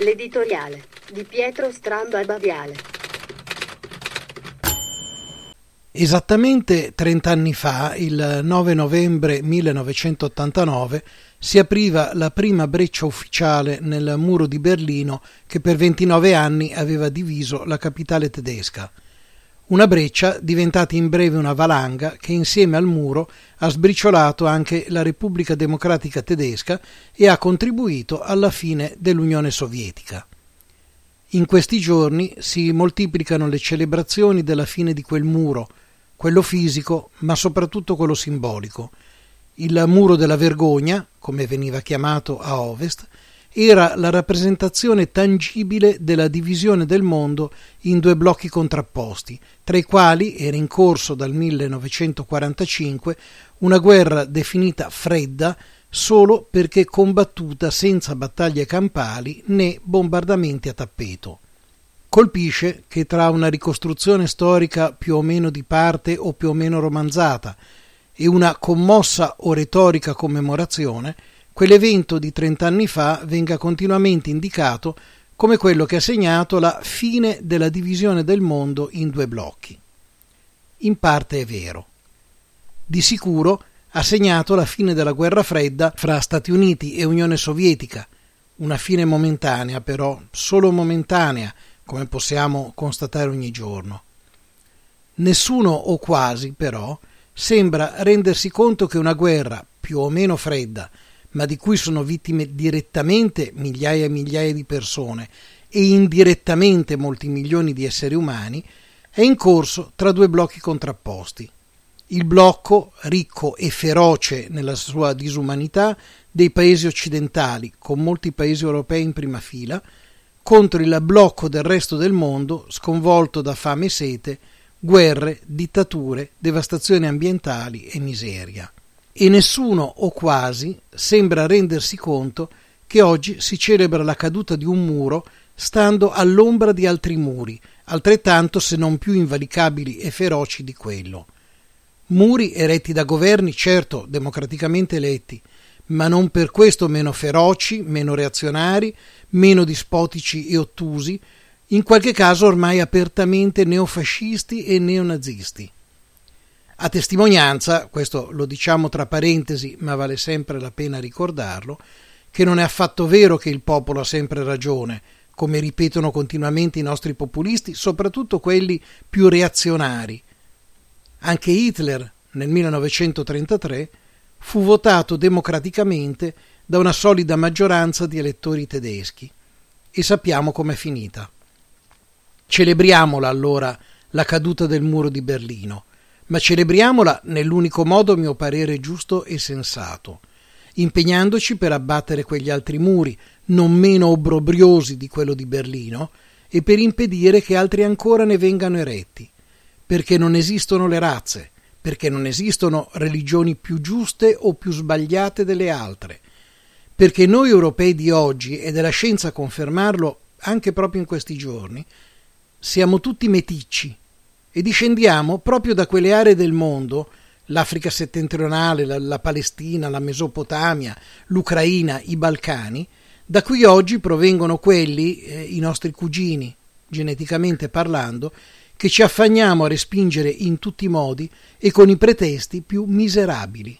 L'editoriale di Pietro Stramba Baviale. Esattamente 30 anni fa, il 9 novembre 1989, si apriva la prima breccia ufficiale nel muro di Berlino che per 29 anni aveva diviso la capitale tedesca. Una breccia diventata in breve una valanga che insieme al muro ha sbriciolato anche la Repubblica Democratica Tedesca e ha contribuito alla fine dell'Unione Sovietica. In questi giorni si moltiplicano le celebrazioni della fine di quel muro, quello fisico, ma soprattutto quello simbolico. Il muro della vergogna, come veniva chiamato a ovest, era la rappresentazione tangibile della divisione del mondo in due blocchi contrapposti, tra i quali era in corso dal 1945 una guerra definita fredda solo perché combattuta senza battaglie campali né bombardamenti a tappeto. Colpisce che tra una ricostruzione storica più o meno di parte o più o meno romanzata e una commossa o retorica commemorazione, quell'evento di trent'anni fa venga continuamente indicato come quello che ha segnato la fine della divisione del mondo in due blocchi. In parte è vero. Di sicuro ha segnato la fine della guerra fredda fra Stati Uniti e Unione Sovietica, una fine momentanea però, solo momentanea, come possiamo constatare ogni giorno. Nessuno o quasi, però, sembra rendersi conto che una guerra più o meno fredda ma di cui sono vittime direttamente migliaia e migliaia di persone e indirettamente molti milioni di esseri umani, è in corso tra due blocchi contrapposti. Il blocco, ricco e feroce nella sua disumanità, dei paesi occidentali, con molti paesi europei in prima fila, contro il blocco del resto del mondo, sconvolto da fame e sete, guerre, dittature, devastazioni ambientali e miseria e nessuno o quasi sembra rendersi conto che oggi si celebra la caduta di un muro stando all'ombra di altri muri, altrettanto se non più invalicabili e feroci di quello. Muri eretti da governi, certo, democraticamente eletti, ma non per questo meno feroci, meno reazionari, meno dispotici e ottusi, in qualche caso ormai apertamente neofascisti e neonazisti. A testimonianza, questo lo diciamo tra parentesi, ma vale sempre la pena ricordarlo, che non è affatto vero che il popolo ha sempre ragione, come ripetono continuamente i nostri populisti, soprattutto quelli più reazionari. Anche Hitler, nel 1933, fu votato democraticamente da una solida maggioranza di elettori tedeschi. E sappiamo com'è finita. Celebriamola allora la caduta del muro di Berlino ma celebriamola nell'unico modo, a mio parere, giusto e sensato, impegnandoci per abbattere quegli altri muri, non meno obbrobriosi di quello di Berlino, e per impedire che altri ancora ne vengano eretti, perché non esistono le razze, perché non esistono religioni più giuste o più sbagliate delle altre, perché noi europei di oggi, ed è la scienza a confermarlo anche proprio in questi giorni, siamo tutti meticci, e discendiamo proprio da quelle aree del mondo, l'Africa settentrionale, la, la Palestina, la Mesopotamia, l'Ucraina, i Balcani, da cui oggi provengono quelli, eh, i nostri cugini, geneticamente parlando, che ci affanniamo a respingere in tutti i modi e con i pretesti più miserabili.